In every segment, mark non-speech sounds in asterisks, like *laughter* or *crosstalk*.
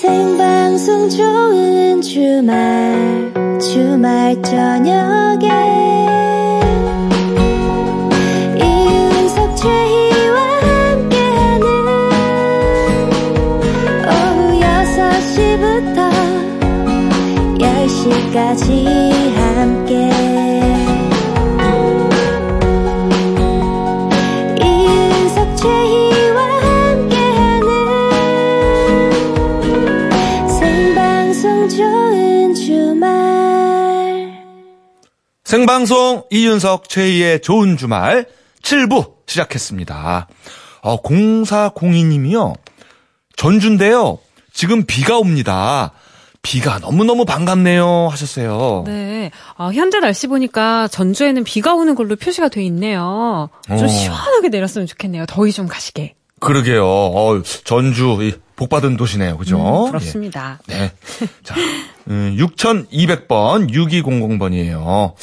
생방송 좋은 주말 주말 저녁에. 이윤석 최희와 함께하는 오후 6시부터 10시까지 생방송 이윤석 최희의 좋은 주말 7부 시작했습니다. 어, 0402님이요. 전주인데요. 지금 비가 옵니다. 비가 너무너무 반갑네요. 하셨어요. 네. 아, 현재 날씨 보니까 전주에는 비가 오는 걸로 표시가 돼 있네요. 좀 어. 시원하게 내렸으면 좋겠네요. 더위 좀 가시게. 그러게요. 어, 전주, 이 복받은 도시네요. 그죠? 음, 부럽습니다. 예. 네. 자, 음, 6200번, 6200번이에요.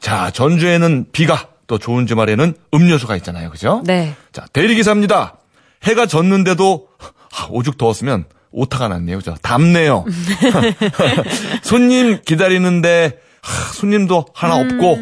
자, 전주에는 비가, 또 좋은 주말에는 음료수가 있잖아요. 그죠? 네. 자, 대리기사입니다. 해가 졌는데도 아, 오죽 더웠으면 오타가 났네요. 그죠? 답네요. *laughs* *laughs* 손님 기다리는데 하, 손님도 하나 없고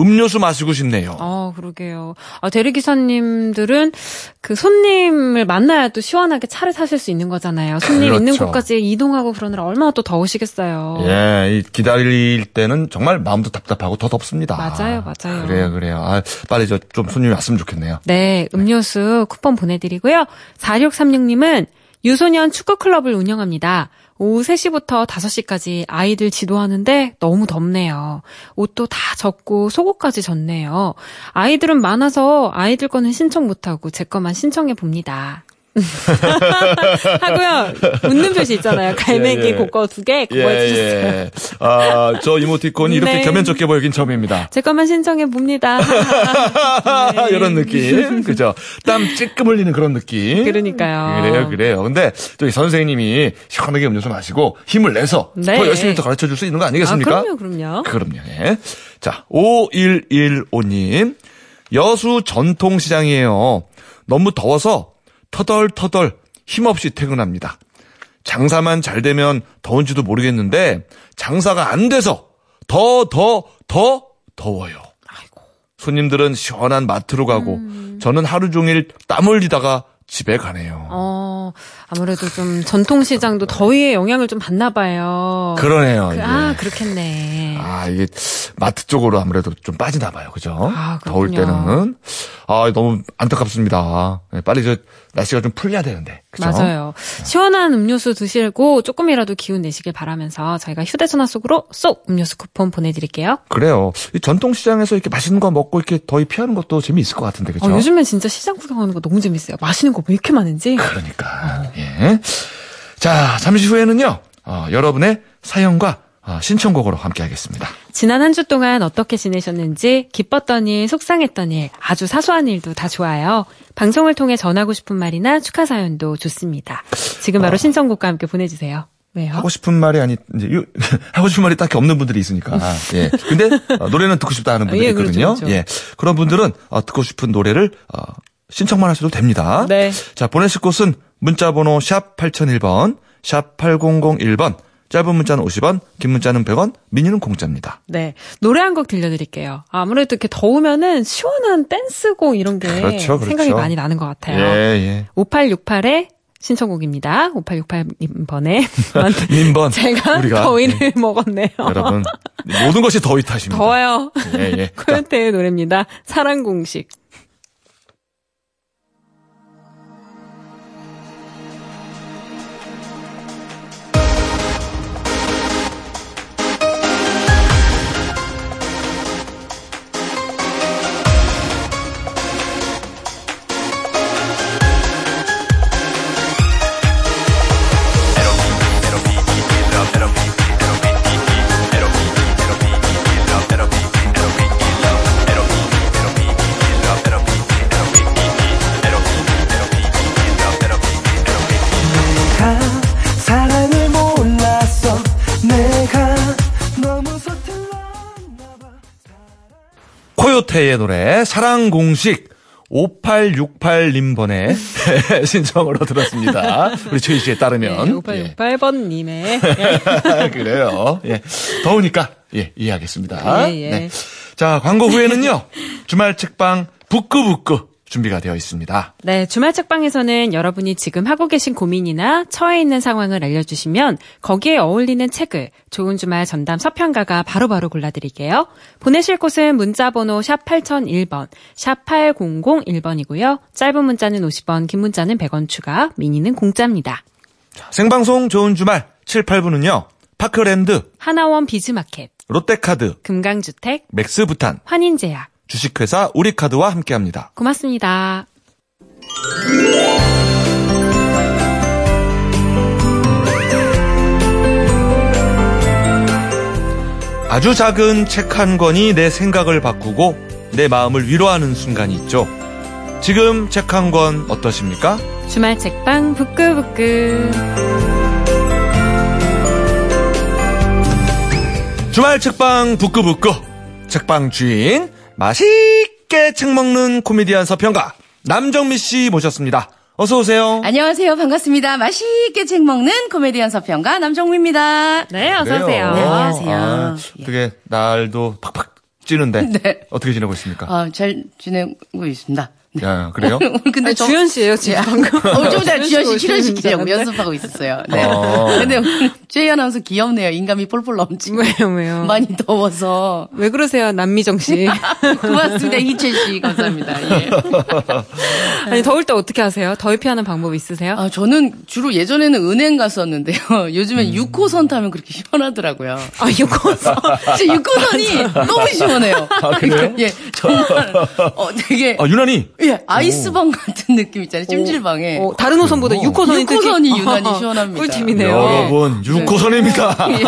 음료수 마시고 싶네요. 아, 그러게요. 아, 대리기사님들은 그 손님을 만나야 또 시원하게 차를 타실 수 있는 거잖아요. 손님 있는 그렇죠. 곳까지 이동하고 그러느라 얼마나 또 더우시겠어요. 예, 이 기다릴 때는 정말 마음도 답답하고 더 덥습니다. 맞아요, 맞아요. 그래요, 그래요. 아, 빨리 저 좀 손님이 왔으면 좋겠네요. 네, 음료수 쿠폰 보내드리고요. 4636님은 유소년 축구클럽을 운영합니다. 오후 3시부터 5시까지 아이들 지도하는데 너무 덥네요. 옷도 다 젖고 속옷까지 젖네요. 아이들은 많아서 아이들 거는 신청 못하고 제 거만 신청해 봅니다. *laughs* 하고요. 웃는 표시 있잖아요. 갈매기 예, 예. 그거 두 개, 그거 해주셨어요. 예. 아, 저 이모티콘이 이렇게 네. 겸연쩍게 보이긴 처음입니다. 제 거만 신청해 봅니다. *laughs* 네. 이런 느낌. 그죠? 땀 찔끔 흘리는 그런 느낌. 그러니까요. 그래요, 그래요. 근데 또 이 선생님이 시원하게 음료수 마시고 힘을 내서 네. 더 열심히 더 가르쳐 줄 수 있는 거 아, 아니겠습니까? 그럼요, 그럼요. 그럼요. 예. 자, 5115님. 여수 전통시장이에요. 너무 더워서 터덜터덜 힘없이 퇴근합니다. 장사만 잘 되면 더운지도 모르겠는데 장사가 안 돼서 더, 더, 더 더워요. 손님들은 시원한 마트로 가고 음. 저는 하루 종일 땀 흘리다가 집에 가네요. 어, 아무래도 좀 전통시장도 더위의 영향을 좀 받나 봐요. 그러네요. 그, 이게. 아, 그렇겠네. 아, 이게 마트 쪽으로 아무래도 좀 빠지나 봐요. 그죠? 아, 더울. 때는. 아, 너무 안타깝습니다. 네, 빨리 저 날씨가 좀 풀려야 되는데. 그죠? 맞아요. 시원한 음료수 드시고 조금이라도 기운 내시길 바라면서 저희가 휴대전화 속으로 쏙 음료수 쿠폰 보내드릴게요. 그래요. 이 전통시장에서 이렇게 맛있는 거 먹고 이렇게 더위 피하는 것도 재미있을 것 같은데. 그죠? 어, 요즘엔 진짜 시장 구경하는 거 너무 재밌어요. 맛있는 거 왜 이렇게 많은지. 그러니까. 예. 자, 잠시 후에는요. 어, 여러분의 사연과 어, 신청곡으로 함께 하겠습니다. 지난 한 주 동안 어떻게 지내셨는지 기뻤던 일, 속상했던 일, 아주 사소한 일도 다 좋아요. 방송을 통해 전하고 싶은 말이나 축하 사연도 좋습니다. 지금 바로 신청곡과 함께 보내주세요. 왜요? 하고 싶은 말이 아니, 이제, 요- *laughs* 하고 싶은 말이 딱히 없는 분들이 있으니까. 예. 근데, 어, 노래는 듣고 싶다 하는 분들이 예, 그렇죠, 있거든요. 그렇죠. 예. 그런 분들은, 어, 듣고 싶은 노래를, 어, 신청만 하셔도 됩니다. 네. 자, 보내실 곳은 문자 번호 샵 8001번, 샵 8001번, 짧은 문자는 50원, 긴 문자는 100원, 미니는 공짜입니다. 네. 노래 한 곡 들려드릴게요. 아무래도 이렇게 더우면은 시원한 댄스곡 이런 게 그렇죠, 그렇죠. 생각이 많이 나는 것 같아요. 예, 예. 5868의 신청곡입니다. 5868번에 *laughs* 민번. 제가 우리가, 더위를 예, 먹었네요. 여러분, 모든 것이 더위 탓입니다. 더워요. 예, 예. 자, *laughs* 코요태의 노래입니다. 사랑 공식. 코요태의 노래 사랑 공식 5868님 번에 *laughs* 신청으로 들었습니다. 우리 최희 씨에 따르면. 네, 5868번님의. 예. *laughs* 그래요. 예. 더우니까, 예, 이해하겠습니다. 예, 예. 네. 자, 광고 후에는요, 주말 책방 북구북구 준비가 되어 있습니다. 네, 주말 책방에서는 여러분이 지금 하고 계신 고민이나 처해 있는 상황을 알려주시면 거기에 어울리는 책을 좋은 주말 전담 서평가가 바로바로 골라드릴게요. 보내실 곳은 문자번호 샵 8001번, 샵 8001번이고요. 짧은 문자는 50원, 긴 문자는 100원 추가, 미니는 공짜입니다. 생방송 좋은 주말 7, 8부는요, 파크랜드, 하나원 비즈마켓, 롯데카드, 금강주택, 맥스부탄, 환인제약. 주식회사 우리카드와 함께합니다. 고맙습니다. 아주 작은 책 한 권이 내 생각을 바꾸고 내 마음을 위로하는 순간이 있죠. 지금 책 한 권 어떠십니까? 주말 책방 북끄북끄. 주말 책방 북구북구 책방 주인 맛있게 책 먹는 코미디언 서평가 남정미 씨 모셨습니다. 어서 오세요. 안녕하세요. 반갑습니다. 맛있게 책 먹는 코미디언 서평가 남정미입니다. 네, 어서 그래요. 오세요. 네, 안녕하세요. 아, 예. 되게 날도 팍팍 찌는데 *laughs* 네. 어떻게 지내고 있습니까? 아, 잘 지내고 있습니다. 네. 야, 그래요? 오늘 *laughs* 근데 아니, 저- 주현 씨예요, 지금 예. 방금. 어, 좀 전에 주현 씨 출연시키려고. 연습하고 있었어요. 네. 어. *laughs* 근데 제이 아나운서 귀엽네요. 인감이 폴폴 넘치고. 왜요, 왜요? 많이 더워서. 왜 그러세요, 남미정 씨? *laughs* 고맙습니다. 이채 씨. 감사합니다. 예. 아니, 더울 때 어떻게 하세요? 더위 피하는 방법 있으세요? 아, 저는 주로 예전에는 은행 갔었는데요. 요즘엔 6호선 타면 그렇게 시원하더라고요. 아, 이거서. 진짜 6호선이 너무 시원해요. 아, 그래요? 예, 정말, 어, 되게. 아, 유난히 예, 아이스방 같은 느낌 있잖아요. 찜질방에. 어, 다른 호선보다 어. 6호선이 6호선이 유난히 *laughs* 시원합니다. 꿀팁이네요. 여러분 6호선입니다. *laughs* 예.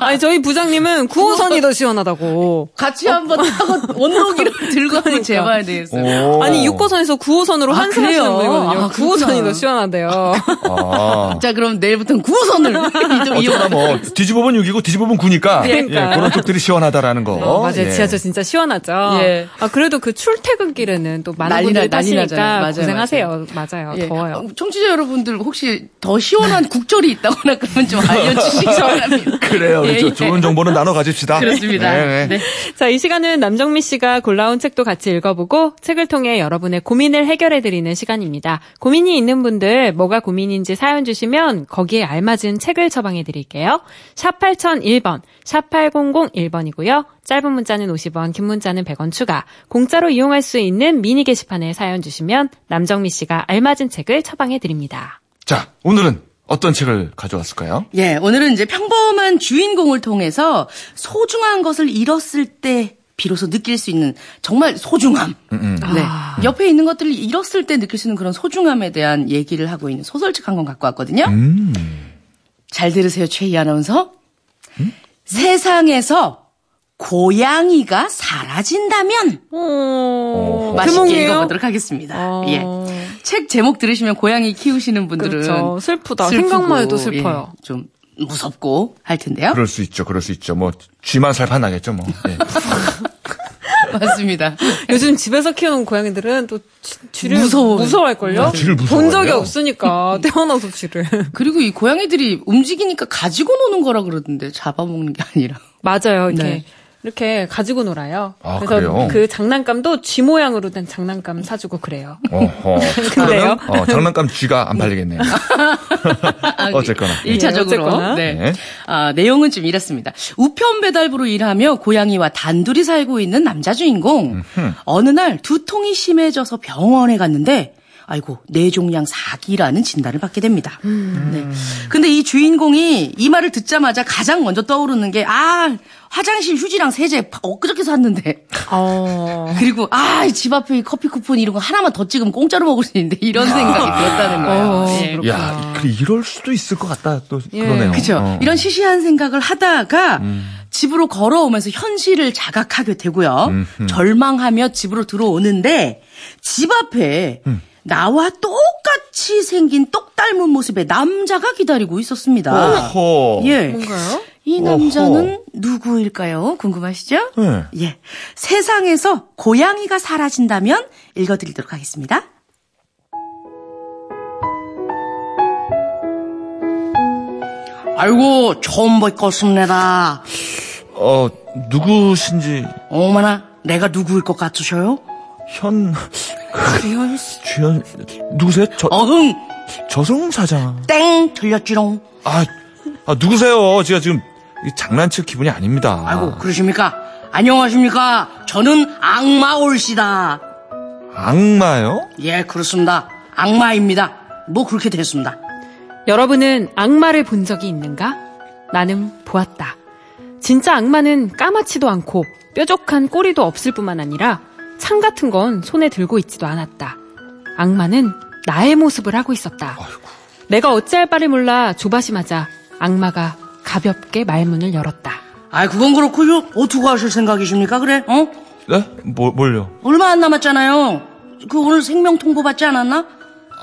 아니, 저희 부장님은 9호선이 더 시원하다고. 같이 한번 타고 온도기를 *laughs* 들고 한번 재봐야 되겠어요. 오. 아니, 6호선에서 9호선으로 아, 환승하시는? 분이거든요. 아, 9호선이 그렇구나. 더 시원하대요. 아. 자, 그럼 내일부터는 9호선을 좀 어쩌다 이용하면. 뭐 뒤집어본 6이고 뒤집어본 9니까 그러니까. 예, 그런 쪽들이 시원하다라는 거. 어, 맞아요. 예. 지하철 진짜 시원하죠. 예. 아, 그래도 그 출퇴근길에는 또 많은 난리 분들이 나- 난리 타시니까 나잖아요. 맞아요, 고생하세요. 맞아요. 예. 더워요. 어, 청취자 여러분들 혹시 더 시원한 국절이 있다거나 그러면 좀 알려주시기 *laughs* 바랍니다. 그래요. 예, 저- 예. 좋은 정보는 나눠 가집시다. 그렇습니다. 네, 네. 네. 자, 이 시간은 남정미 씨가 골라온 책도 같이 읽어보고 책을 통해 여러분의 고민을 해결해드리는 시간입니다. 고민이 있는 분들 뭐가 고민인지 사연 주시면 거기에 알맞은 책을 처방해드릴게요. 샵 8001번, 샵 8001번이고요. 짧은 문자는 50원, 긴 문자는 100원 추가. 공짜로 이용할 수 있는 미니 게시판 에 사연 주시면 남정미 씨가 알맞은 책을 처방해 드립니다. 자, 오늘은 어떤 책을 가져왔을까요? 예, 오늘은 이제 평범한 주인공을 통해서 소중한 것을 잃었을 때 비로소 느낄 수 있는 정말 소중함. 네. 옆에 있는 것들을 잃었을 때 느낄 수 있는 그런 소중함에 대한 얘기를 하고 있는 소설책 한 권 갖고 왔거든요. 잘 들으세요, 최희 아나운서. 세상에서 고양이가 사라진다면 오, 맛있게 제목이에요? 읽어보도록 하겠습니다. 어. 예. 책 제목 들으시면 고양이 키우시는 분들은 그렇죠. 슬프다. 슬프고, 생각만 해도 슬퍼요. 예, 좀 무섭고 할 텐데요. 그럴 수 있죠. 그럴 수 있죠. 뭐 쥐만 살판 나겠죠, 뭐. 예. *laughs* 맞습니다. 요즘 집에서 키우는 고양이들은 또 쥐- 쥐를 무서워요. 무서워할걸요? 아, 쥐를 본 적이? 없으니까 *laughs* 태어나서 쥐를. 그리고 이 고양이들이 움직이니까 가지고 노는 거라 그러던데 잡아먹는 게 아니라. 맞아요. 이렇게 네. 이렇게 가지고 놀아요. 아, 그래서 그래요? 그 장난감도 쥐 모양으로 된 장난감 사주고 그래요. 어허. *laughs* 근데요? 어, 장난감 쥐가 안 팔리겠네요. *laughs* 어쨌거나. 일차적으로 예, 어쨌거나. 네. 네. 아, 내용은 좀 이렇습니다. 우편 배달부로 일하며 고양이와 단둘이 살고 있는 남자 주인공. 어느 날 두통이 심해져서 병원에 갔는데 아이고 뇌종양 4기라는 진단을 받게 됩니다. 네. 근데 이 주인공이 이 말을 듣자마자 가장 먼저 떠오르는 게 아, 화장실 휴지랑 세제 엊그저께 샀는데 어. *laughs* 그리고 아, 집 앞에 이 커피 쿠폰 이런 거 하나만 더 찍으면 공짜로 먹을 수 있는데 이런 생각이 들었다는 거예요. 어, 예. 그렇구나. 야, 그 이럴 수도 있을 것 같다. 또 예. 그러네요. 그죠. 어. 이런 시시한 생각을 하다가 집으로 걸어오면서 현실을 자각하게 되고요. 절망하며 집으로 들어오는데 집 앞에 나와 똑같이 생긴 똑 닮은 모습의 남자가 기다리고 있었습니다. 어허. 예. 뭔가요? 이 남자는 누구일까요? 궁금하시죠? 네. 예. 세상에서 고양이가 사라진다면 읽어드리도록 하겠습니다. 아이고, 처음 뵙겠습니다. 어, 누구신지, 어머나, 내가 누구일 것 같으셔요? 현, 주연 주연, 누구세요? 저, 어흥, 저승사자. 땡, 틀렸지롱. 아, 아, 누구세요? 제가 지금 이 장난칠 기분이 아닙니다. 아이고, 그러십니까? 안녕하십니까? 저는 악마 올시다. 악마요? 예, 그렇습니다. 악마입니다. 뭐 그렇게 됐습니다. 여러분은 악마를 본 적이 있는가? 나는 보았다. 진짜 악마는 까맣지도 않고 뾰족한 꼬리도 없을 뿐만 아니라 창 같은 건 손에 들고 있지도 않았다. 악마는 나의 모습을 하고 있었다. 내가 어찌할 바를 몰라 조바심하자 악마가 가볍게 말문을 열었다. 아이, 그건 그렇고요. 어떻게 하실 생각이십니까? 그래, 어? 네? 뭐, 뭘요? 얼마 안 남았잖아요. 그 오늘 생명 통보 받지 않았나?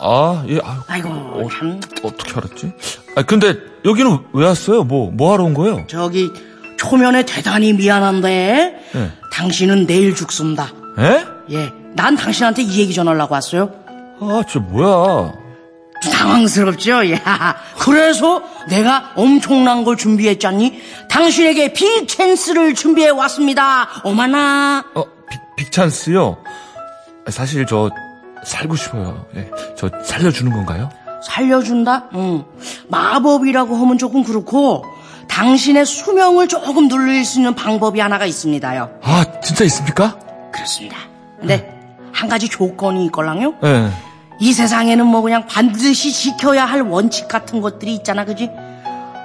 아, 예, 아, 아이고, 참. 어떻게 알았지? 아, 근데 여기는 왜 왔어요? 뭐, 뭐 하러 온 거예요? 저기, 초면에 대단히 미안한데, 예. 당신은 내일 죽습니다. 에? 예, 난 당신한테 이 얘기 전하려고 왔어요. 아, 저 뭐야? 당황스럽죠? 야, *laughs* 그래서 내가 엄청난 걸 준비했잖니? 당신에게 빅 찬스를 준비해 왔습니다. 어머나. 어, 빅, 빅찬스요? 아, 사실 저, 살고 싶어요. 예. 저 살려주는 건가요? 살려준다? 응. 마법이라고 하면 조금 그렇고, 당신의 수명을 조금 늘릴 수 있는 방법이 하나가 있습니다요. 아, 진짜 있습니까? 그렇습니다. 근데, 한 가지 조건이 있걸랑요? 예. 이 세상에는 뭐 그냥 반드시 지켜야 할 원칙 같은 것들이 있잖아, 그지?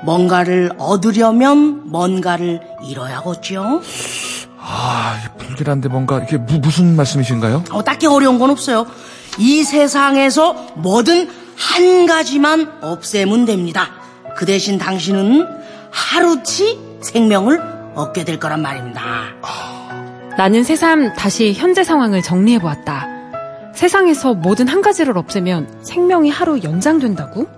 뭔가를 얻으려면 뭔가를 잃어야겠죠? 아, 불길한데 뭔가, 이게 무, 무슨 말씀이신가요? 어, 딱히 어려운 건 없어요. 이 세상에서 뭐든 한 가지만 없애면 됩니다. 그 대신 당신은 하루치 생명을 얻게 될 거란 말입니다. 나는 새삼 다시 현재 상황을 정리해 보았다. 세상에서 뭐든 한 가지를 없애면 생명이 하루 연장된다고?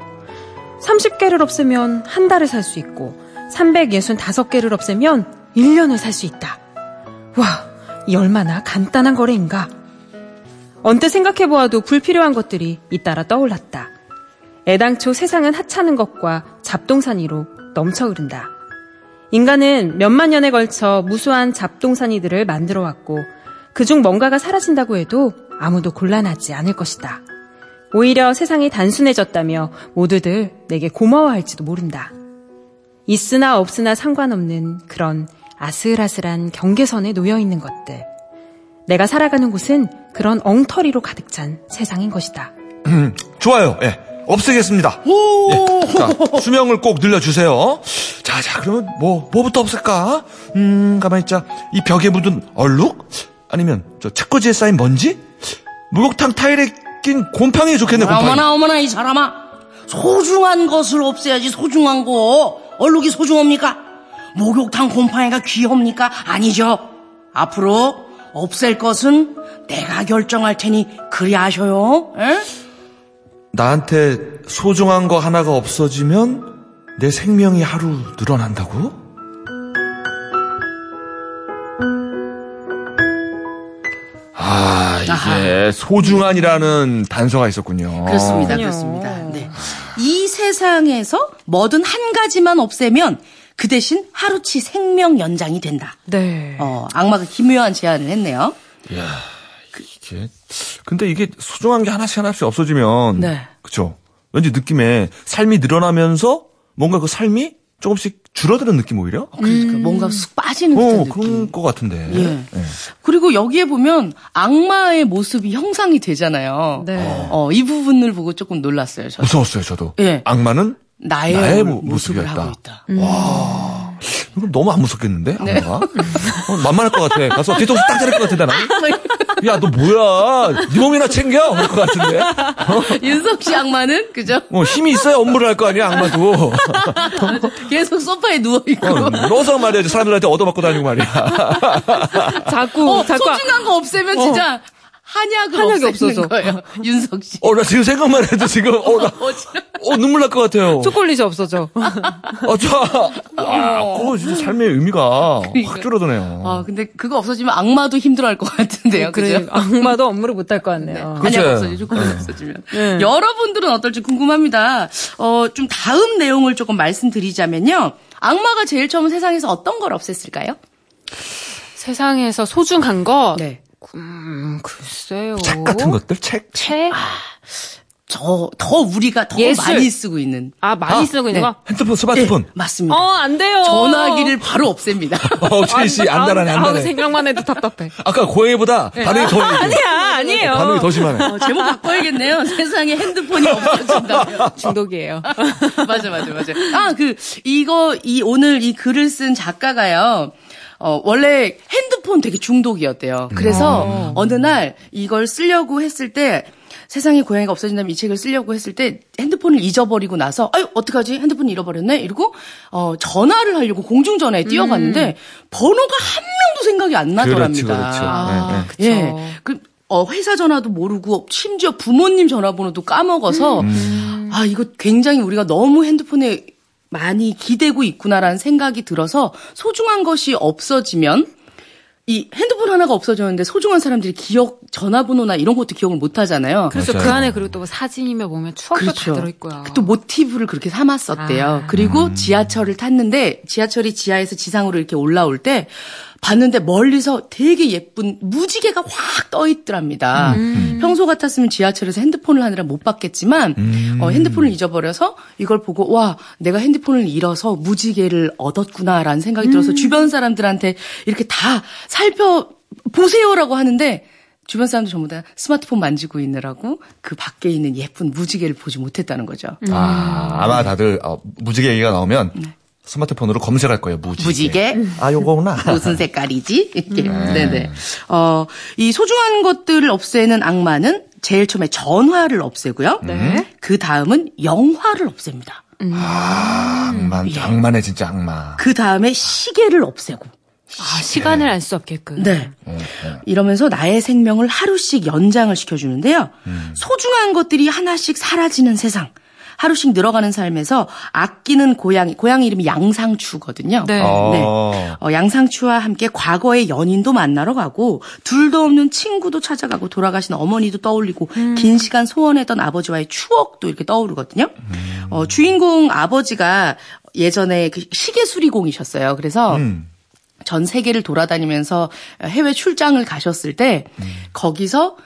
30개를 없애면 한 달을 살 수 있고 365개를 없애면 1년을 살 수 있다. 와, 이 얼마나 간단한 거래인가? 언뜻 생각해 보아도 불필요한 것들이 잇따라 떠올랐다. 애당초 세상은 하찮은 것과 잡동사니로 넘쳐 흐른다. 인간은 몇만 년에 걸쳐 무수한 잡동사니들을 만들어 왔고 그중 뭔가가 사라진다고 해도 아무도 곤란하지 않을 것이다. 오히려 세상이 단순해졌다며 모두들 내게 고마워할지도 모른다. 있으나 없으나 상관없는 그런 아슬아슬한 경계선에 놓여 있는 것들. 내가 살아가는 곳은 그런 엉터리로 가득 찬 세상인 것이다. *clears throat* 좋아요. 예. 없애겠습니다. 예. 자, 수명을 꼭 늘려주세요. 자, 자, 그러면 뭐, 뭐부터 없앨까? 음, 가만히 있자. 이 벽에 묻은 얼룩? 아니면 저 책꽂이에 쌓인 먼지? 목욕탕 타일에 낀 곰팡이 좋겠네, 곰팡이. 어머나 어머나 이 사람아 소중한 것을 없애야지 소중한 거 얼룩이 소중합니까? 목욕탕 곰팡이가 귀합니까? 아니죠 앞으로 없앨 것은 내가 결정할 테니 그리 하셔요 에? 나한테 소중한 거 하나가 없어지면 내 생명이 하루 늘어난다고? 아, 이게 아하. 소중한이라는 단서가 있었군요. 그렇습니다. 그렇습니다 네. 이 세상에서 뭐든 한 가지만 없애면 그 대신 하루치 생명 연장이 된다 네. 어, 악마가 기묘한 제안을 했네요 이야, 이게 근데 이게 소중한 게 하나씩 하나씩 없어지면 네. 그쵸? 왠지 느낌에 삶이 늘어나면서 뭔가 그 삶이 조금씩 줄어드는 느낌 오히려? 그러니까 뭔가 쑥 빠지는 듯한 어, 느낌 그런 것 같은데. 예. 예. 그리고 여기에 보면 악마의 모습이 형상이 되잖아요. 네. 어, 이 부분을 보고 조금 놀랐어요. 저는. 무서웠어요, 저도. 예. 악마는 나의, 나의 모- 모- 모습을 모습이었다. 하고 있다. 이거 너무 안 무섭겠는데? 네. 악마가? 어, 만만할 것 같아. 가서 뒤통수 딱 때릴 것 같아, 나는. 야, 너 뭐야? 네 몸이나 챙겨? 그럴 것 같은데. *laughs* 윤석 씨 악마는 그죠? 어, 힘이 있어야 업무를 할 거 아니야, 악마도. *laughs* 계속 소파에 누워 있고. 어, 넣어서 말이야, 사람들한테 얻어맞고 다니고 말이야. *laughs* 자꾸 어, 자꾸 소중한 거 없애면 진짜 한약을 한약이 없어서. 거예요. *laughs* 윤석 씨. 어, 나 지금 생각만 해도 지금, 어, 나, *laughs* 어지러- 어, 눈물 날 것 같아요. 초콜릿이 없어져. 어, 저, 아, 그거 진짜 삶의 의미가 확 줄어드네요. 아, 근데 그거 없어지면 악마도 힘들어할 것 같은데요. 그래, 그죠? 악마도 업무를 못 할 것 같네요. 그치? 한약 없어지죠. 초콜릿 없어지면. 네. 여러분들은 어떨지 궁금합니다. 어, 좀 다음 내용을 조금 말씀드리자면요. 악마가 제일 처음 세상에서 어떤 걸 없앴을까요? 세상에서 소중한 거, 네. 음, 글쎄요. 책 같은 것들? 책? 책? 저, 더 우리가 더 예술. 많이 쓰고 있는. 아, 많이 아, 쓰고 있는 네. 거? 핸드폰, 스마트폰. 맞습니다. 어, 안 돼요. 전화기를 바로 없앱니다. *laughs* 어, 최희 씨, 안달하네, 안달해. 생각만 해도 답답해. 아까 고양이보다 반응이 더, 아니야, 아니에요. 반응이 더 심하네. 어, 제목 바꿔야겠네요. *laughs* 세상에 핸드폰이 없어진다면. *laughs* 중독이에요. 맞아, 맞아, 맞아. 아, 그, 이거, 이, 오늘 이 글을 쓴 작가가요. 어, 원래 핸드폰 되게 중독이었대요. 그래서 어느 날 이걸 쓰려고 했을 때 세상에 고양이가 없어진다면 이 책을 쓰려고 했을 때 핸드폰을 잊어버리고 나서 아유 어떡하지 핸드폰 잃어버렸네 이러고 어 전화를 하려고 공중 전화에 뛰어갔는데 번호가 한 명도 생각이 안 나더랍니다. 그렇죠, 그렇죠. 아, 그쵸. 예. 그, 어, 회사 전화도 모르고, 심지어 부모님 전화번호도 까먹어서, 아, 이거 굉장히 우리가 너무 핸드폰에 많이 기대고 있구나라는 생각이 들어서, 소중한 것이 없어지면, 이 핸드폰 하나가 없어졌는데 소중한 사람들이 기억, 전화번호나 이런 것도 기억을 못 하잖아요. 그래서 맞아요. 그 안에 그리고 또 사진이며 보면 추억도 다 들어있고요. 또 모티브를 그렇게 삼았었대요. 아. 그리고 지하철을 탔는데 지하철이 지하에서 지상으로 이렇게 올라올 때 봤는데 멀리서 되게 예쁜 무지개가 확 떠 있더랍니다. 평소 같았으면 지하철에서 핸드폰을 하느라 못 봤겠지만 어, 핸드폰을 잊어버려서 이걸 보고 와 내가 핸드폰을 잃어서 무지개를 얻었구나라는 생각이 들어서 주변 사람들한테 이렇게 다 살펴 보세요라고 하는데 주변 사람들 전부 다 스마트폰 만지고 있느라고 그 밖에 있는 예쁜 무지개를 보지 못했다는 거죠. 아, 아마 다들, 어, 무지개 얘기가 나오면 스마트폰으로 검색할 거예요, 무지개. 무지개 아, 요거구나. *laughs* 무슨 색깔이지? 이렇게. 네네. 어, 이 소중한 것들을 없애는 악마는 제일 처음에 전화를 없애고요. 네. 그 다음은 영화를 없앱니다. 아, 악마, 악마네, 진짜 악마. 그 다음에 시계를 없애고. 아, 시간을 알 수 없게끔. 네. 이러면서 나의 생명을 하루씩 연장을 시켜주는데요. 소중한 것들이 하나씩 사라지는 세상. 하루씩 늘어가는 삶에서 아끼는 고양이, 고양이 이름이 양상추거든요. 네. 어. 어, 양상추와 함께 과거의 연인도 만나러 가고 둘도 없는 친구도 찾아가고 돌아가신 어머니도 떠올리고 긴 시간 소원했던 아버지와의 추억도 이렇게 떠오르거든요. 어, 주인공 아버지가 예전에 그 시계 수리공이셨어요. 그래서 음. 전 세계를 돌아다니면서 해외 출장을 가셨을 때 거기서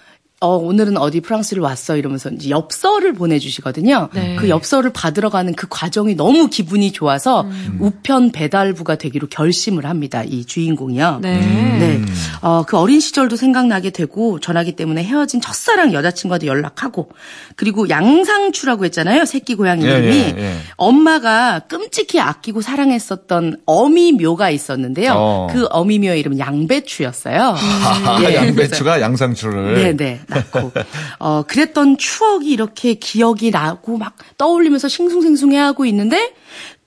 어, 오늘은 어디 프랑스를 왔어 이러면서 이제 엽서를 보내주시거든요. 네. 그 엽서를 받으러 가는 그 과정이 너무 기분이 좋아서 우편 배달부가 되기로 결심을 합니다. 이 주인공이요. 네. 네. 어, 그 어린 시절도 생각나게 되고 전화기 때문에 헤어진 첫사랑 여자친구와도 연락하고 그리고 양상추라고 했잖아요. 새끼 고양이 예, 이름이 예, 예. 엄마가 끔찍히 아끼고 사랑했었던 어미묘가 있었는데요. 어. 그 어미묘의 이름은 양배추였어요. 아, 예, 양배추가 양상추를. 네네 낳고 어 그랬던 추억이 이렇게 기억이 나고 막 떠올리면서 싱숭생숭해하고 있는데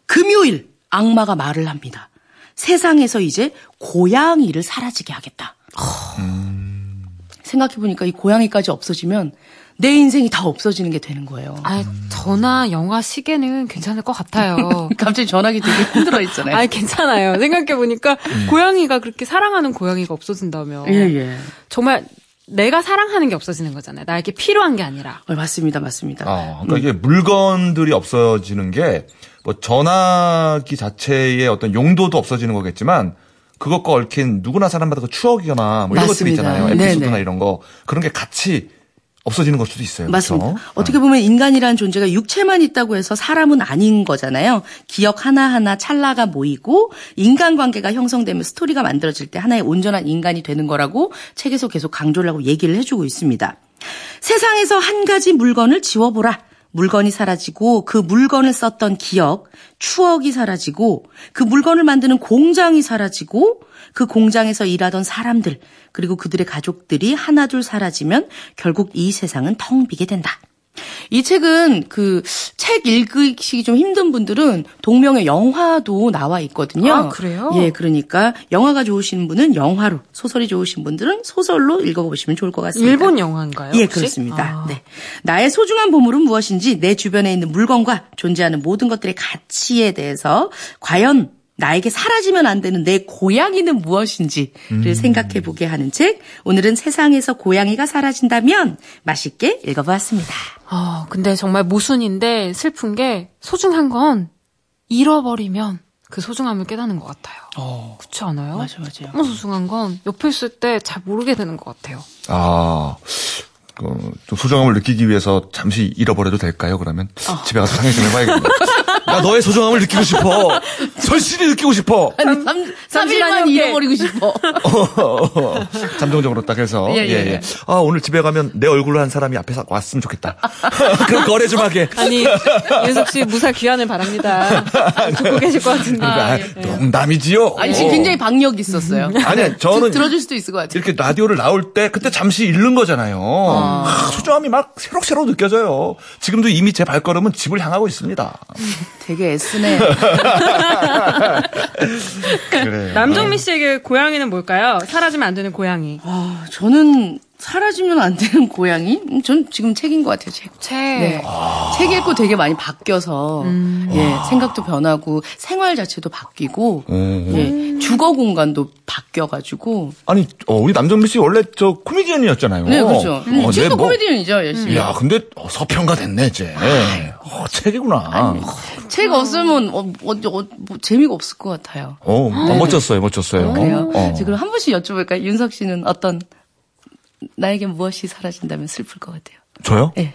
금요일 악마가 말을 합니다. 세상에서 이제 고양이를 사라지게 하겠다. 생각해 보니까 이 고양이까지 없어지면 내 인생이 다 없어지는 게 되는 거예요. 아, 전화, 영화, 시계는 괜찮을 것 같아요. *laughs* 갑자기 전화기 되게 힘들어 있잖아요. 아니, 괜찮아요. 생각해 보니까, 고양이가 그렇게 사랑하는 고양이가 없어진다면. 예, 예. 정말 내가 사랑하는 게 없어지는 거잖아요. 나에게 필요한 게 아니라. 어, 맞습니다, 맞습니다. 어, 그러니까 이게 물건들이 없어지는 게 뭐 전화기 자체의 어떤 용도도 없어지는 거겠지만 그것과 얽힌 누구나 사람마다 그 추억이거나 뭐 이런 것들이 맞습니다. 있잖아요. 에피소드나 네네. 이런 거 그런 게 같이 없어지는 걸 수도 있어요. 맞습니다. 그렇죠? 어떻게 보면 인간이라는 존재가 육체만 있다고 해서 사람은 아닌 거잖아요. 기억 하나하나 찰나가 모이고 인간관계가 형성되면 스토리가 만들어질 때 하나의 온전한 인간이 되는 거라고 책에서 계속 강조를 하고 얘기를 해주고 있습니다. 세상에서 한 가지 물건을 지워보라. 물건이 사라지고 그 물건을 썼던 기억, 추억이 사라지고 그 물건을 만드는 공장이 사라지고 그 공장에서 일하던 사람들 그리고 그들의 가족들이 하나둘 사라지면 결국 이 세상은 텅 비게 된다. 이 책은 그 책 읽으시기 좀 힘든 분들은 동명의 영화도 나와 있거든요. 아, 그래요? 예, 그러니까 영화가 좋으신 분은 영화로, 소설이 좋으신 분들은 소설로 읽어보시면 좋을 것 같습니다. 일본 영화인가요? 예, 혹시? 그렇습니다. 아. 네. 나의 소중한 보물은 무엇인지 내 주변에 있는 물건과 존재하는 모든 것들의 가치에 대해서 과연 나에게 사라지면 안 되는 내 고양이는 무엇인지를 음. 생각해 보게 하는 책. 오늘은 세상에서 고양이가 사라진다면 맛있게 읽어보았습니다. 아, 근데 정말 모순인데 슬픈 게 소중한 건 잃어버리면 그 소중함을 깨닫는 것 같아요. 그렇지 않아요? 맞아, 맞아요. 너무 소중한 건 옆에 있을 때 잘 모르게 되는 것 같아요. 아, 그, 좀 소중함을 느끼기 위해서 잠시 잃어버려도 될까요, 그러면? 집에 가서 상의 좀 해봐야겠네. *laughs* 나 너의 소중함을 느끼고 싶어. 절실히 느끼고 싶어. 한 3, 잠시만요, 3일만 예. 잃어버리고 싶어. *laughs* 감정적으로 딱 해서. 예, 예, 예. 아, 오늘 집에 가면 내 얼굴을 한 사람이 앞에 서 왔으면 좋겠다. *laughs* 그럼 거래 좀 하게. 아니, 윤석 씨 무사 귀환을 바랍니다. 듣고 계실 것 같은데. 그러니까, 아, 아, 예. 농담이지요. 아니, 지금 굉장히 박력 있었어요. 아니, 저는 들어줄 수도 있을 것 같아요. 이렇게 라디오를 나올 때 그때 잠시 잃는 거잖아요. 아, 소중함이 막 새록새록 느껴져요. 지금도 이미 제 발걸음은 집을 향하고 있습니다. 되게 애쓰네. *laughs* 그래요. 남정미 씨에게 고양이는 뭘까요? 사라지면 안 되는 고양이. 아, 저는 사라지면 안 되는 고양이? 음, 전 지금 책인 것 같아요, 책. 책. 네. 책 읽고 되게 많이 바뀌어서, 예, 생각도 변하고, 생활 자체도 바뀌고, 예, 주거 공간도 바뀌어가지고. 아니, 어, 우리 남정미 씨 원래 저 코미디언이었잖아요. 네, 그렇죠. 음, 어, 지금도 네, 뭐- 코미디언이죠, 열심히. 야, 근데 어, 서평가 됐네, 이제. 어, 책이구나. 책 없으면, 어, 어, 어, 뭐, 재미가 없을 것 같아요. 어, 어, 멋졌어요, 멋졌어요. 그래요? 어. 그럼 한 번씩 여쭤볼까요? 윤석 씨는 어떤, 나에게 무엇이 사라진다면 슬플 것 같아요? 저요? 예.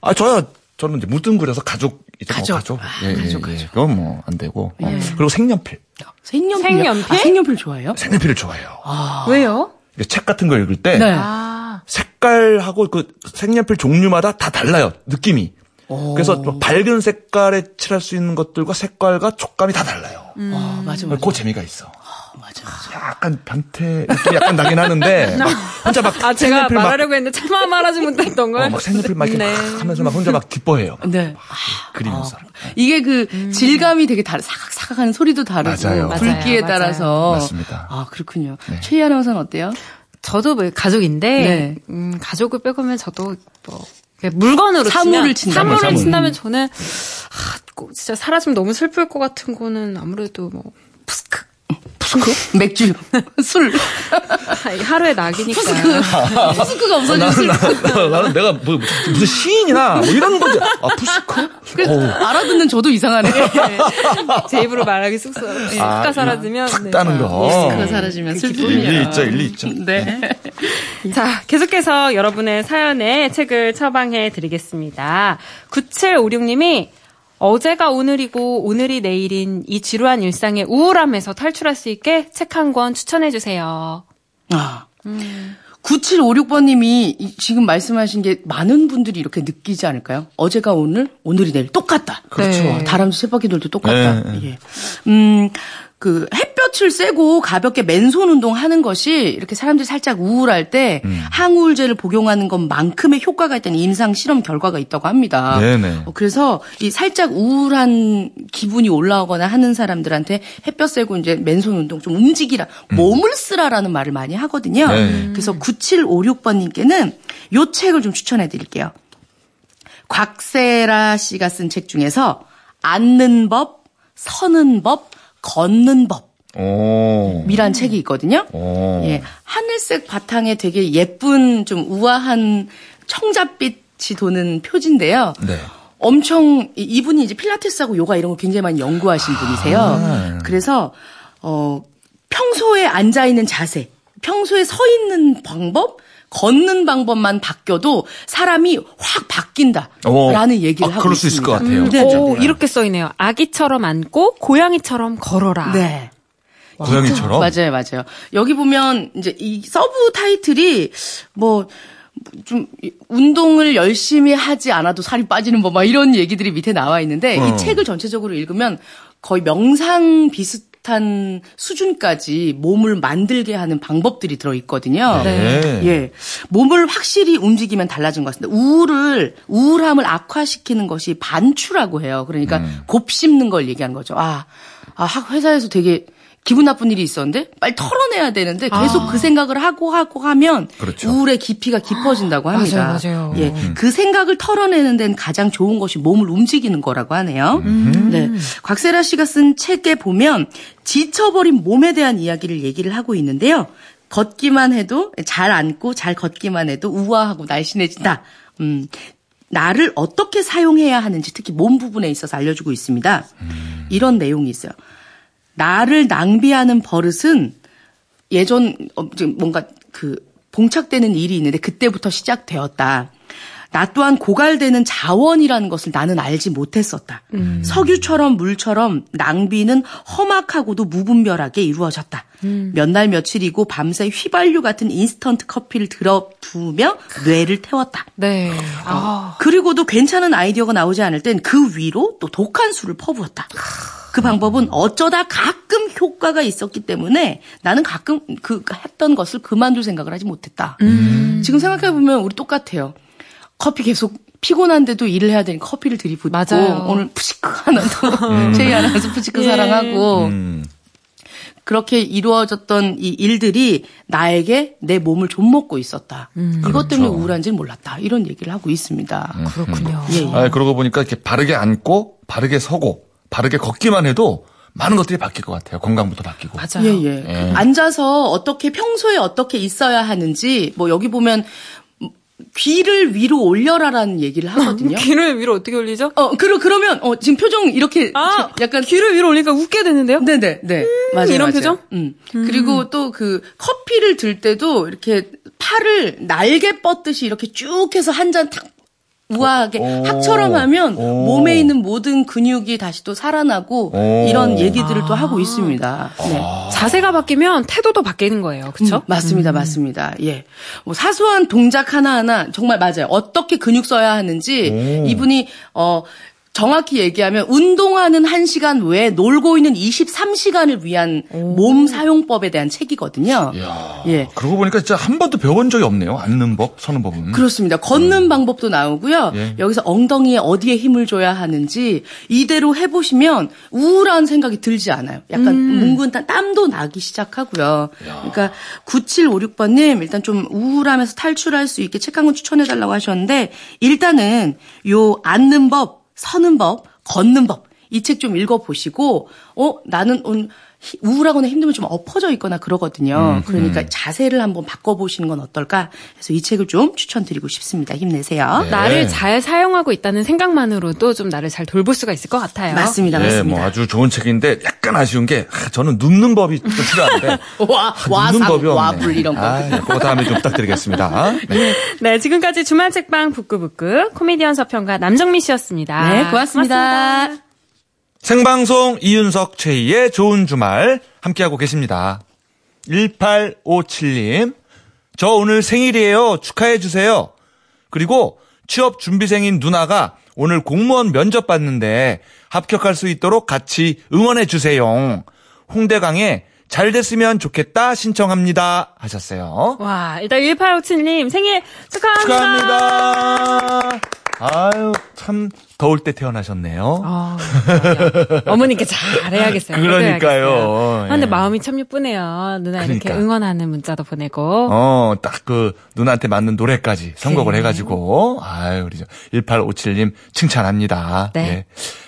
아, 저요. 저는 이제 뭉뚱그려서 가족, 이제 가족. 뭐 가족. 아, 예, 예, 가족, 예. 가족. 그건 뭐 안 되고. 어. 그리고 색연필. 색연필. 색연필? 아, 색연필 좋아해요? 색연필을 좋아해요. 왜요? 이게 책 같은 거 읽을 때 네. 아. 색깔하고 그 색연필 종류마다 다 달라요. 느낌이. 그래서 뭐 밝은 색깔에 칠할 수 있는 것들과 색깔과 촉감이 다 달라요. 아, 맞아, 맞아. 그 재미가 있어. 맞아, 맞아. 약간 변태 느낌이 약간 나긴 하는데 *laughs* 막 혼자 막 아, 제가 색연필 막, 말하려고 했는데 차마 말하지 못했던 걸. 어, 막 색연필 막 이렇게 네. 막 하면서 막 혼자 막 기뻐해요. 네. 그리면서. 이게 그 질감이 되게 다르, 사각사각 하는 소리도 다르고, 맞아요. 굵기에 맞아요, 따라서. 맞습니다. 아, 그렇군요. 최희 아나운서는 어때요? 저도 뭐 가족인데, 네. 음, 가족을 빼고면 저도 뭐, 물건으로 사물을 친다면, 사물을 사물. 친다면 저는, 아, 꼭 진짜 사라지면 너무 슬플 것 같은 거는 아무래도 뭐, 푸스크. 푸스크? 맥주, *laughs* 술. 아, 하루의 낙이니까. 푸스크가 없어지면 술. 나는, 나는 내가 뭐, 무슨 시인이나 뭐 이런 건데 아 어우, 알아듣는 저도 이상하네요. *laughs* 제 입으로 말하기 쑥스러워. 예, 아, 푸스가 사라지면. 탁 네. 따는 거. 푸스크가 사라지면 슬픔이야. 일리 있죠, 일리 있죠. 네. *laughs* 자, 계속해서 여러분의 사연에 책을 처방해 드리겠습니다. 9756님이 어제가 오늘이고 오늘이 내일인 이 지루한 일상의 우울함에서 탈출할 수 있게 책 한 권 추천해 주세요. 아. 9756번님이 지금 말씀하신 게 많은 분들이 이렇게 느끼지 않을까요? 어제가 오늘, 오늘이 내일 똑같다. 그렇죠. 어, 다람쥐 쳇바퀴 돌도 똑같다. 네, 예. 음, 그 햇볕을 쐬고 가볍게 맨손 운동하는 것이 이렇게 사람들이 살짝 우울할 때 항우울제를 복용하는 것만큼의 효과가 있다는 임상 실험 결과가 있다고 합니다. 네네. 어, 그래서 이 살짝 우울한 기분이 올라오거나 하는 사람들한테 햇볕 쐬고 이제 맨손 운동 좀 움직이라 몸을 쓰라라는 말을 많이 하거든요. 네. 그래서 9756번님께는 요 책을 좀 추천해 드릴게요. 곽세라 씨가 쓴 책 중에서 앉는 법, 서는 법, 걷는 오. 법이란 책이 있거든요. 오. 예, 하늘색 바탕에 되게 예쁜 좀 우아한 청잣빛이 도는 표지인데요. 네. 엄청 이- 이분이 이제 필라테스하고 요가 이런 거 굉장히 많이 연구하신 분이세요. 아. 그래서 어 평소에 앉아 있는 자세, 평소에 서 있는 방법, 걷는 방법만 바뀌어도 사람이 확 바뀐다라는 오. 얘기를 아, 하고 그럴 수 있을 있습니다. 것 같아요. 네, 오, 네. 이렇게 써 있네요. 아기처럼 앉고 고양이처럼 걸어라. 네. 고양이처럼. 맞아요, 맞아요. 여기 보면 이제 이 서브 타이틀이 뭐 좀 운동을 열심히 하지 않아도 살이 빠지는 법 막 이런 얘기들이 밑에 나와 있는데 어. 이 책을 전체적으로 읽으면 거의 명상 비슷 비슷한 수준까지 몸을 만들게 하는 방법들이 들어 있거든요. 네. 예. 몸을 확실히 움직이면 달라진 것 같습니다. 우울을, 우울함을 악화시키는 것이 반추라고 해요. 그러니까 음. 곱씹는 걸 얘기하는 거죠. 아, 아, 학- 회사에서 되게 기분 나쁜 일이 있었는데 빨리 털어내야 되는데 계속 그 생각을 하고 하고 하면 그렇죠. 우울의 깊이가 깊어진다고 합니다. 맞아요, 맞아요. 예, 그 생각을 털어내는 데는 가장 좋은 것이 몸을 움직이는 거라고 하네요. 네, 곽세라 씨가 쓴 책에 보면 지쳐버린 몸에 대한 이야기를 얘기를 하고 있는데요. 걷기만 해도 잘 앉고 잘 걷기만 해도 우아하고 날씬해진다. 음, 나를 어떻게 사용해야 하는지 특히 몸 부분에 있어서 알려주고 있습니다. 이런 내용이 있어요. 나를 낭비하는 버릇은 예전 어, 뭔가 그 봉착되는 일이 있는데 그때부터 시작되었다. 나 또한 고갈되는 자원이라는 것을 나는 알지 못했었다. 석유처럼 물처럼 낭비는 험악하고도 무분별하게 이루어졌다. 몇날 며칠이고 밤새 휘발유 같은 인스턴트 커피를 들이부으며 뇌를 태웠다. 네. 아. 그리고도 괜찮은 아이디어가 나오지 않을 땐 그 위로 또 독한 술을 퍼부었다. 그 방법은 어쩌다 가끔 효과가 있었기 때문에 나는 가끔 그 했던 것을 그만둘 생각을 하지 못했다. 지금 생각해 보면 우리 똑같아요. 커피 계속 피곤한데도 일을 해야 되니까 커피를 들이붓고 맞아요. 오늘 *laughs* 푸시크 하나도 제이 하나서 푸시크 사랑하고 음. 그렇게 이루어졌던 이 일들이 나에게 내 몸을 좀 먹고 있었다. 이것 때문에 우울한지는 몰랐다. 이런 얘기를 하고 있습니다. 그렇군요. 예, 예. 아, 그러고 보니까 이렇게 바르게 앉고, 바르게 서고, 바르게 걷기만 해도 많은 것들이 바뀔 것 같아요. 건강부터 바뀌고. 맞아요. 예, 예. 그 앉아서 어떻게 평소에 어떻게 있어야 하는지 뭐 여기 보면 귀를 위로 올려라라는 얘기를 하거든요. 귀를 위로 어떻게 올리죠? 어, 그러, 그러면, 어, 지금 표정 이렇게. 아, 약간. 귀를 위로 올리니까 웃게 되는데요? 네네, 네. 맞아요. 이런 맞아요. 표정? 음. 그리고 또 그 커피를 들 때도 이렇게 팔을 날개 뻗듯이 이렇게 쭉 해서 한 잔 탁 우아하게 오. 학처럼 하면 오. 몸에 있는 모든 근육이 다시 또 살아나고 오. 이런 얘기들을 또 하고 있습니다. 네. 자세가 바뀌면 태도도 바뀌는 거예요. 그렇죠? 음, 맞습니다, 맞습니다. 예. 뭐 사소한 동작 하나하나 정말 맞아요. 어떻게 근육 써야 하는지 오. 이분이 어 정확히 얘기하면 운동하는 1시간 외에 놀고 있는 23시간을 위한 몸 사용법에 대한 책이거든요. 이야. 예. 그러고 보니까 진짜 한 번도 배워본 적이 없네요. 앉는 법, 서는 법은. 그렇습니다. 걷는 방법도 나오고요. 예. 여기서 엉덩이에 어디에 힘을 줘야 하는지 이대로 해보시면 우울한 생각이 들지 않아요. 약간 뭉근 땀- 땀도 나기 시작하고요. 그러니까 9756번님 일단 좀 우울함에서 탈출할 수 있게 책 한 권 추천해달라고 하셨는데 일단은 요 앉는 법, 서는 법, 걷는 법. 이 책 좀 읽어보시고 어 나는 오늘 히- 우울하거나 힘들면 좀 엎어져 있거나 그러거든요. 그러니까 자세를 한번 바꿔보시는 건 어떨까 해서 이 책을 좀 추천드리고 싶습니다. 힘내세요. 네. 나를 잘 사용하고 있다는 생각만으로도 좀 나를 잘 돌볼 수가 있을 것 같아요. 맞습니다, 예, 맞습니다. 뭐 아주 좋은 책인데 약간 아쉬운 게 아, 저는 눕는 법이 좀 필요한데 *laughs* 와, 아, 눕는 법이 없네. 와불 이런 거. 아, 예, 그거 다음에 좀 부탁드리겠습니다. 네. 네, 지금까지 주말 책방 북구북구 코미디언 서평가 남정미 씨였습니다. 네, 고맙습니다. 생방송 이윤석 최희의 좋은 주말 함께하고 계십니다. 1857님, 저 오늘 생일이에요. 축하해주세요. 그리고 취업 준비생인 누나가 오늘 공무원 면접 봤는데 합격할 수 있도록 같이 응원해주세요. 홍대강에 잘 됐으면 좋겠다 신청합니다. 하셨어요. 와, 일단 1857님 생일 축하합니다. 축하합니다. 아유, 참 더울 때 태어나셨네요. 아. 어머니께 잘해야겠어요. 그러니까요. 해줘야겠어요. 아, 근데 예. 마음이 참 예쁘네요. 누나 이렇게 그러니까. 응원하는 문자도 보내고. 어, 딱 그 누나한테 맞는 노래까지 선곡을 네. 해가지고, 아유, 우리 1857님 칭찬합니다. 네. 예.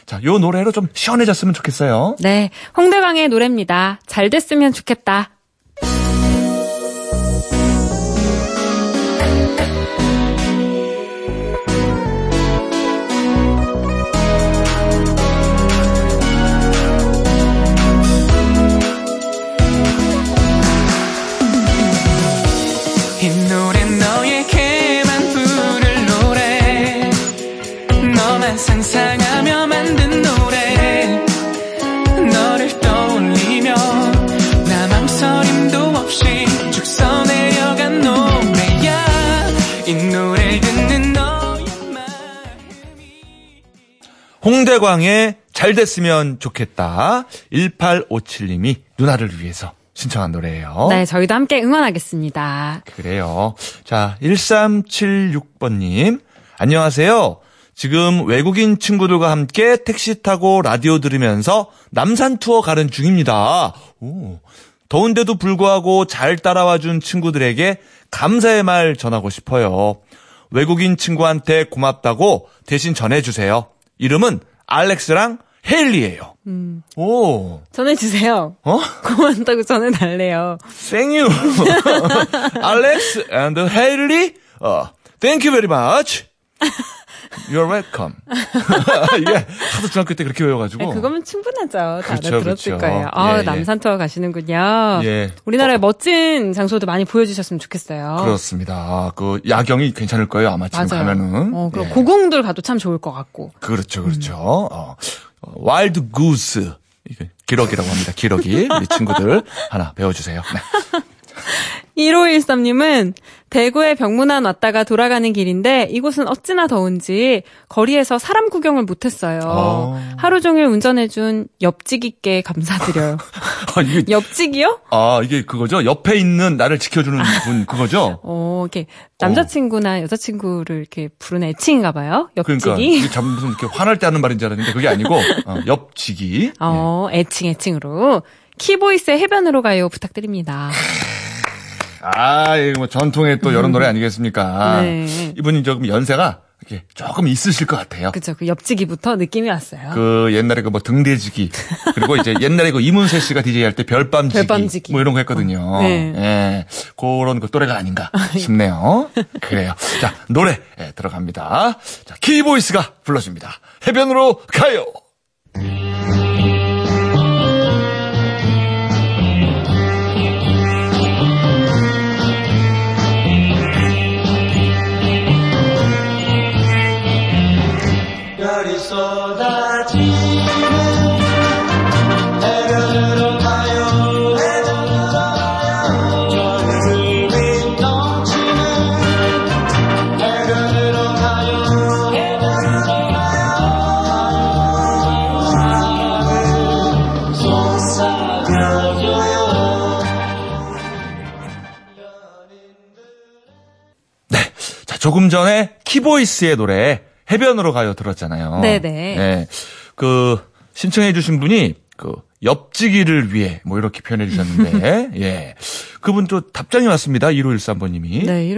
자, 요 노래로 좀 시원해졌으면 좋겠어요. 네, 홍대광의 노래입니다. 잘 됐으면 좋겠다. 홍대광의 잘잘 됐으면 좋겠다. 1857님이 누나를 위해서 신청한 노래예요. 네, 저희도 함께 응원하겠습니다. 그래요. 자, 1376번님. 안녕하세요. 지금 외국인 친구들과 함께 택시 타고 라디오 들으면서 남산 투어 가는 중입니다. 오. 더운데도 불구하고 잘 따라와 준 친구들에게 감사의 말 전하고 싶어요. 외국인 친구한테 고맙다고 대신 전해주세요. 이름은 알렉스랑 헤일리예요. 오, 전해주세요. 어? 고맙다고 전해달래요. Thank you. Alex and Haley. Uh, thank you very much. You're welcome. *laughs* 이게 하도 중학교 때 그렇게 외워가지고. 네, 그거면 충분하죠. 다 그렇죠, 알아들었을 그렇죠. 거예요. 아, 예, 예. 남산 투어 가시는군요. 예. 우리나라의 멋진 장소도 많이 보여주셨으면 좋겠어요. 그렇습니다. 아, 그 야경이 괜찮을 거예요. 아마 지금 맞아요. 가면은. 어, 그럼 예. 고궁들 가도 참 좋을 것 같고. 그렇죠, 그렇죠. 어, wild goose. 이게 기러기라고 합니다. 기러기. 우리 친구들 하나 배워주세요. 네. *laughs* 1513님은 대구에 병문안 왔다가 돌아가는 길인데 이곳은 어찌나 더운지 거리에서 사람 구경을 못했어요. 어. 하루 종일 운전해준 옆지기께 감사드려요. *laughs* 아, 이게, 옆지기요? 아, 이게 그거죠? 옆에 있는 나를 지켜주는 분, 그거죠? *laughs* 어, 이렇게 남자친구나 여자친구를 이렇게 부르는 애칭인가 봐요. 그러니까 옆지기. 이게 참 무슨 이렇게 화날 때 하는 말인 줄 알았는데 그게 아니고 어, *laughs* 옆지기. 어, 애칭, 애칭으로. 키보이스의 해변으로 가요. 부탁드립니다. 아, 이거 뭐 전통의 또 이런 노래 아니겠습니까? 네. 이분이 조금 연세가 이렇게 조금 있으실 것 같아요. 그쵸. 그 옆지기부터 느낌이 왔어요. 그 옛날에 그 뭐 등대지기 그리고 이제 옛날에 그 이문세 씨가 DJ 할 때 별밤지기, 별밤지기. 뭐 이런 거 했거든요. 네. 예, 그런 그 또래가 아닌가 *laughs* 싶네요. 그래요. 자 노래 예, 들어갑니다. 자 키보이스가 불러줍니다. 해변으로 가요. 별 조금 전에 키보이스의 노래 해변으로 가요 들었잖아요. 네네. 네. 그 신청해 주신 분이 그 옆지기를 위해 뭐 이렇게 표현해 주셨는데 *laughs* 예 그분 또 답장이 왔습니다. 1513번 님이. 네,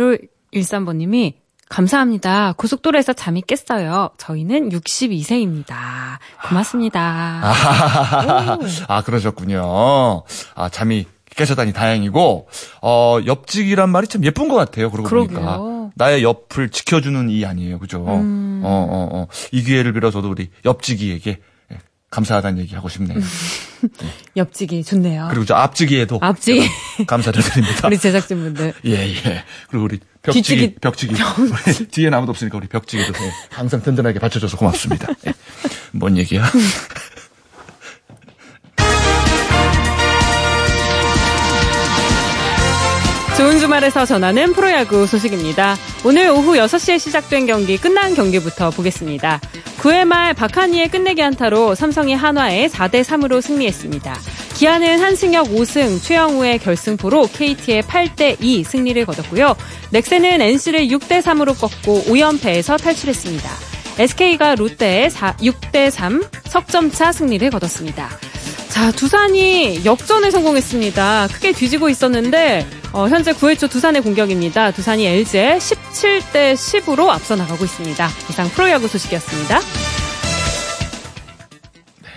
1513번 님이 감사합니다. 고속도로에서 잠이 깼어요. 저희는 62세입니다. 고맙습니다. 아, 아, 그러셨군요. 아, 잠이 깨셨다니 다행이고, 어, 옆직이란 말이 참 예쁜 것 같아요. 그러고 보니까. 그러게요. 나의 옆을 지켜주는 이 아니에요. 그죠? 음. 어, 어, 어. 이 기회를 빌어서도 우리 옆지기에게 예, 감사하다는 얘기 하고 싶네요. *laughs* 옆지기 좋네요. 그리고 저 앞지기에도 앞지기. 감사를 드립니다. *laughs* 우리 제작진분들. *laughs* 예, 예. 그리고 우리 벽지기, 뒤치기. 벽지기. 우리 뒤에 아무도 없으니까 우리 벽지기도 예, 항상 든든하게 받쳐줘서 고맙습니다. 예. 뭔 얘기야? 좋은 주말에서 전하는 프로야구 소식입니다. 오늘 오후 6시에 시작된 경기 끝난 경기부터 보겠습니다. 9회 말 박한희의 끝내기 안타로 삼성이 한화에 4대 3으로 승리했습니다. 기아는 한승혁 5승, 최영우의 결승포로 KT의 8대 2 승리를 거뒀고요. 넥센은 NC를 6대 3으로 꺾고 5연패에서 탈출했습니다. SK가 롯데에 6대 3 석점차 승리를 거뒀습니다. 자, 두산이 역전에 성공했습니다. 크게 뒤지고 있었는데 어, 현재 9회 초 두산의 공격입니다. 두산이 LG에 17대 10으로 앞서 나가고 있습니다. 이상 프로야구 소식이었습니다.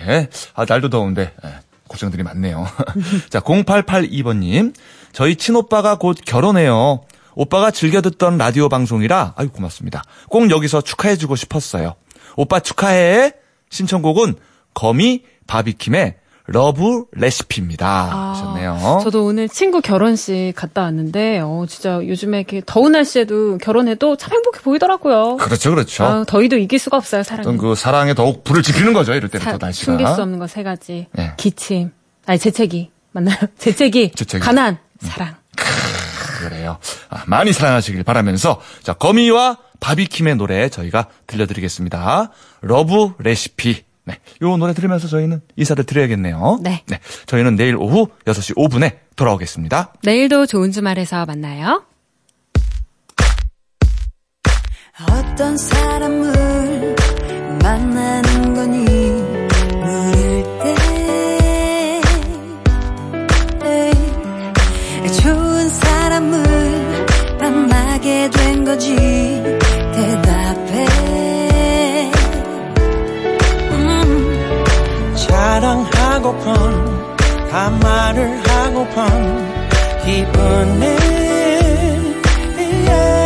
네. 아, 날도 더운데, 예, 고생들이 많네요. *laughs* 자, 0882번님. 저희 친오빠가 곧 결혼해요. 오빠가 즐겨 듣던 라디오 방송이라, 아유, 고맙습니다. 꼭 여기서 축하해주고 싶었어요. 오빠 축하해! 신청곡은 거미 바비킴의 Love Recipe입니다. 하셨네요. 저도 오늘 친구 결혼식 갔다 왔는데 어, 진짜 요즘에 이렇게 더운 날씨에도 결혼해도 참 행복해 보이더라고요. 그렇죠, 그렇죠. 아, 더위도 이길 수가 없어요, 사랑은. 어떤 그 사랑에 더욱 불을 지피는 거죠, 이럴 때는 사- 또 날씨가. 숨길 수 없는 거 세 가지. 네. 기침. 아니, 재채기. 맞나요? *laughs* 재채기. 재채기. 가난. 사랑. 그래요. 아, 많이 사랑하시길 바라면서 자 거미와 바비킴의 노래 저희가 들려드리겠습니다. Love Recipe. 네. 요 노래 들으면서 저희는 인사를 드려야겠네요. 네. 저희는 내일 오후 6시 5분에 돌아오겠습니다. 내일도 좋은 주말에서 만나요. 어떤 사람을 만나는 거니 물을 때 에이, 좋은 사람을 만나게 된 거지 하고픈 반말을 하고픈 기분이 yeah.